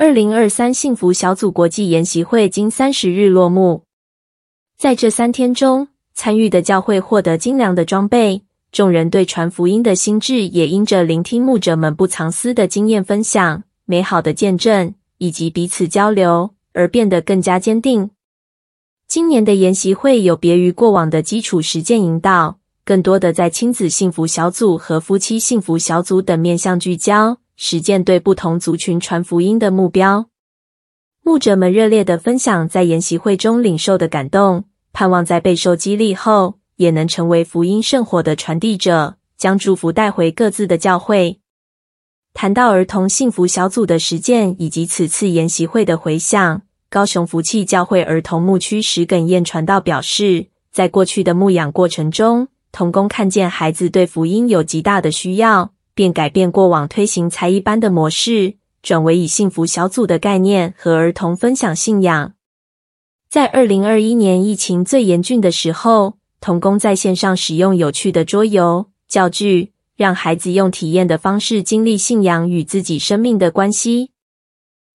二零二三幸福小组国际研习会经三十日落幕。在这三天中，参与的教会获得精良的装备，众人对传福音的心志也因着聆听牧者们不藏私的经验分享、美好的见证以及彼此交流，而变得更加坚定。今年的研习会有别于过往的基础实践引导，更多的在亲子幸福小组和夫妻幸福小组等面向聚焦。实践对不同族群传福音的目标，牧者们热烈地分享在研习会中领受的感动，盼望在备受激励后，也能成为福音圣火的传递者，将祝福带回各自的教会。谈到儿童幸福小组的实践以及此次研习会的回响，高雄福气教会儿童牧区石耿燕传道表示，在过去的牧养过程中，童工看见孩子对福音有极大的需要。便改变过往推行才艺班的模式，转为以幸福小组的概念和儿童分享信仰。在二零二一年疫情最严峻的时候，童工在线上使用有趣的桌游、教具，让孩子用体验的方式经历信仰与自己生命的关系。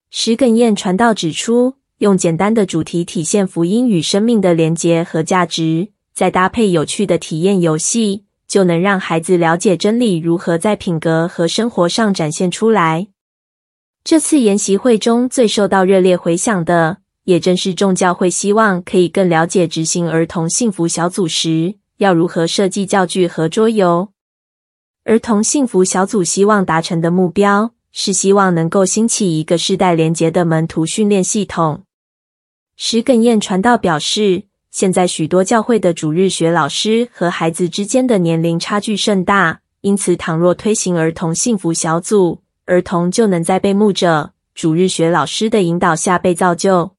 石耿燕传道指出，用简单的主题体现福音与生命的连结和价值，再搭配有趣的体验游戏。就能让孩子了解真理如何在品格和生活上展现出来。这次研习会中最受到热烈回响的，也正是众教会希望可以更了解执行儿童幸福小组时要如何设计教具和桌游。儿童幸福小组希望达成的目标是希望能够兴起一个世代连结的门徒训练系统。石耿燕传道表示。现在许多教会的主日学老师和孩子之间的年龄差距甚大，因此倘若推行儿童幸福小组，儿童就能在被牧者、主日学老师的引导下被造就。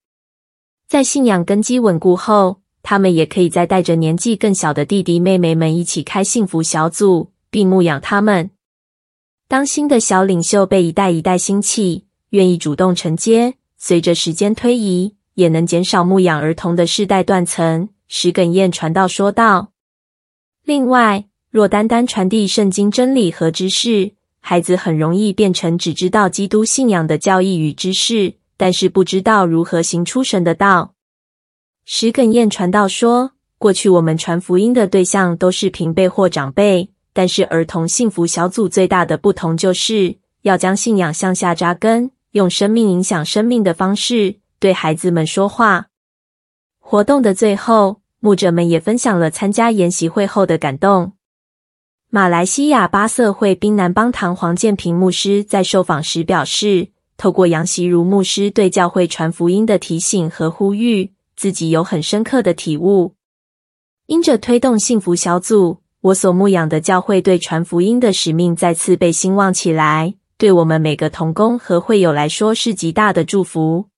在信仰根基稳固后，他们也可以再带着年纪更小的弟弟妹妹们一起开幸福小组，并牧养他们。当新的小领袖被一代一代兴起，愿意主动承接，随着时间推移，也能减少牧养儿童的世代断层。石耿燕传道说道。另外，若单单传递圣经真理和知识，孩子很容易变成只知道基督信仰的教义与知识，但是不知道如何行出神的道。石耿燕传道说，过去我们传福音的对象都是平辈或长辈，但是儿童幸福小组最大的不同就是要将信仰向下扎根，用生命影响生命的方式。对孩子们说话。活动的最后，牧者们也分享了参加研习会后的感动。马来西亚巴瑟会宾南邦堂黄建平牧师在受访时表示，透过杨习如牧师对教会传福音的提醒和呼吁，自己有很深刻的体悟。因着推动幸福小组，我所牧养的教会对传福音的使命再次被兴旺起来，对我们每个同工和会友来说是极大的祝福。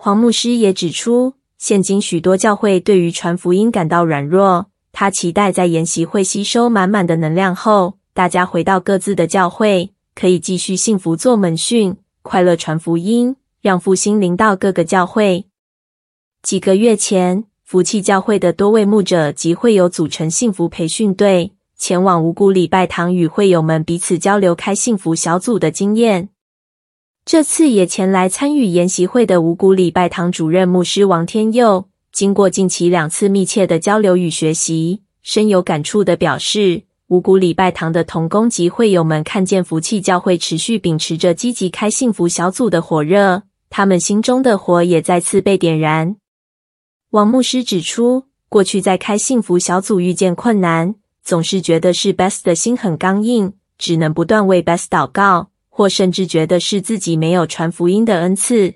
黄牧师也指出，现今许多教会对于传福音感到软弱。他期待在研习会吸收满满的能量后，大家回到各自的教会，可以继续幸福做门训，快乐传福音，让复兴临到各个教会。几个月前，福气教会的多位牧者及会友组成幸福培训队，前往五谷礼拜堂与会友们彼此交流开幸福小组的经验。这次也前来参与研习会的五股礼拜堂主任牧师王天佑，经过近期两次密切的交流与学习，深有感触地表示，五股礼拜堂的同工及会友们看见福气教会持续秉持着积极开幸福小组的火热，他们心中的火也再次被点燃。王牧师指出，过去在开幸福小组遇见困难，总是觉得是 Best 的心很刚硬，只能不断为 Best 祷告。或甚至觉得是自己没有传福音的恩赐，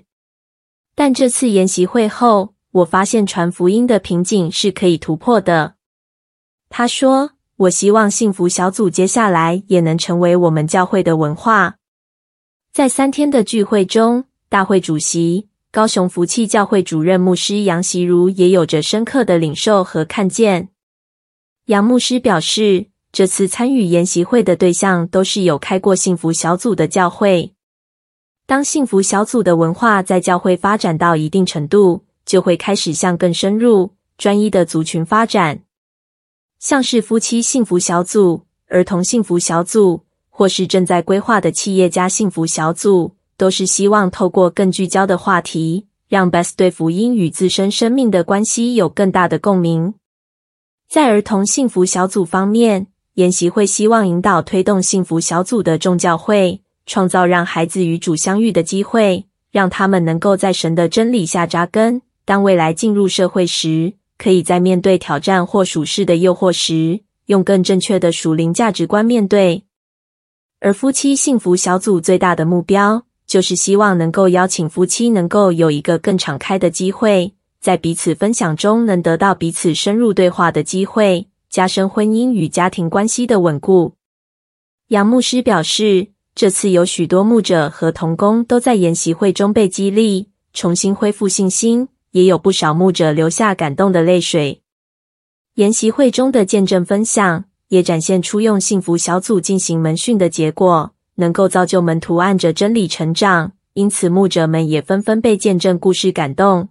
但这次研习会后，我发现传福音的瓶颈是可以突破的。他说：“我希望幸福小组接下来也能成为我们教会的文化。”在三天的聚会中，大会主席高雄福气教会主任牧师杨习如也有着深刻的领受和看见。杨牧师表示，这次参与研习会的对象都是有开过幸福小组的教会。当幸福小组的文化在教会发展到一定程度，就会开始向更深入、专一的族群发展，像是夫妻幸福小组、儿童幸福小组，或是正在规划的企业家幸福小组，都是希望透过更聚焦的话题，让 Best 对福音与自身生命的关系有更大的共鸣。在儿童幸福小组方面，研习会希望引导推动幸福小组的众教会，创造让孩子与主相遇的机会，让他们能够在神的真理下扎根。当未来进入社会时，可以在面对挑战或属世的诱惑时，用更正确的属灵价值观面对。而夫妻幸福小组最大的目标，就是希望能够邀请夫妻能够有一个更敞开的机会，在彼此分享中能得到彼此深入对话的机会，加深婚姻与家庭关系的稳固。杨牧师表示，这次有许多牧者和童工都在研习会中被激励，重新恢复信心，也有不少牧者流下感动的泪水。研习会中的见证分享，也展现出用幸福小组进行门训的结果，能够造就门徒按着真理成长。因此，牧者们也纷纷被见证故事感动。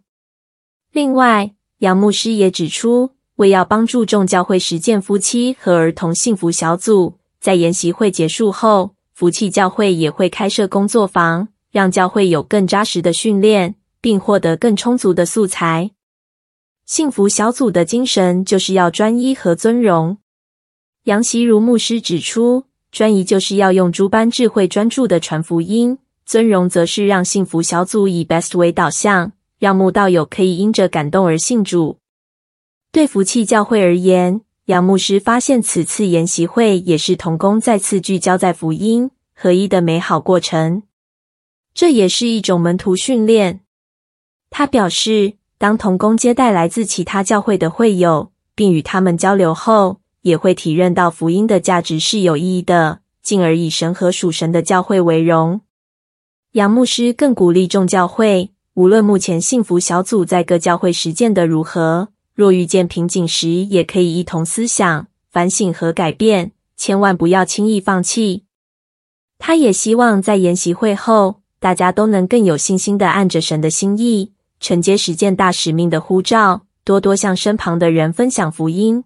另外，杨牧师也指出，为要帮助众教会实践夫妻和儿童幸福小组，在研习会结束后，福气教会也会开设工作坊，让教会有更扎实的训练，并获得更充足的素材。幸福小组的精神就是要专一和尊荣。杨习如牧师指出，专一就是要用诸般智慧专注的传福音；尊荣则是让幸福小组以 Best 为导向，让慕道友可以因着感动而信主。对福气教会而言，杨牧师发现此次研习会也是同工再次聚焦在福音合一的美好过程，这也是一种门徒训练。他表示，当同工接待来自其他教会的会友，并与他们交流后，也会体认到福音的价值是有意义的，进而以神和属神的教会为荣。杨牧师更鼓励众教会，无论目前幸福小组在各教会实践的如何，若遇见瓶颈时，也可以一同思想、反省和改变，千万不要轻易放弃。他也希望在研习会后，大家都能更有信心的按着神的心意，承接实践大使命的呼召，多多向身旁的人分享福音。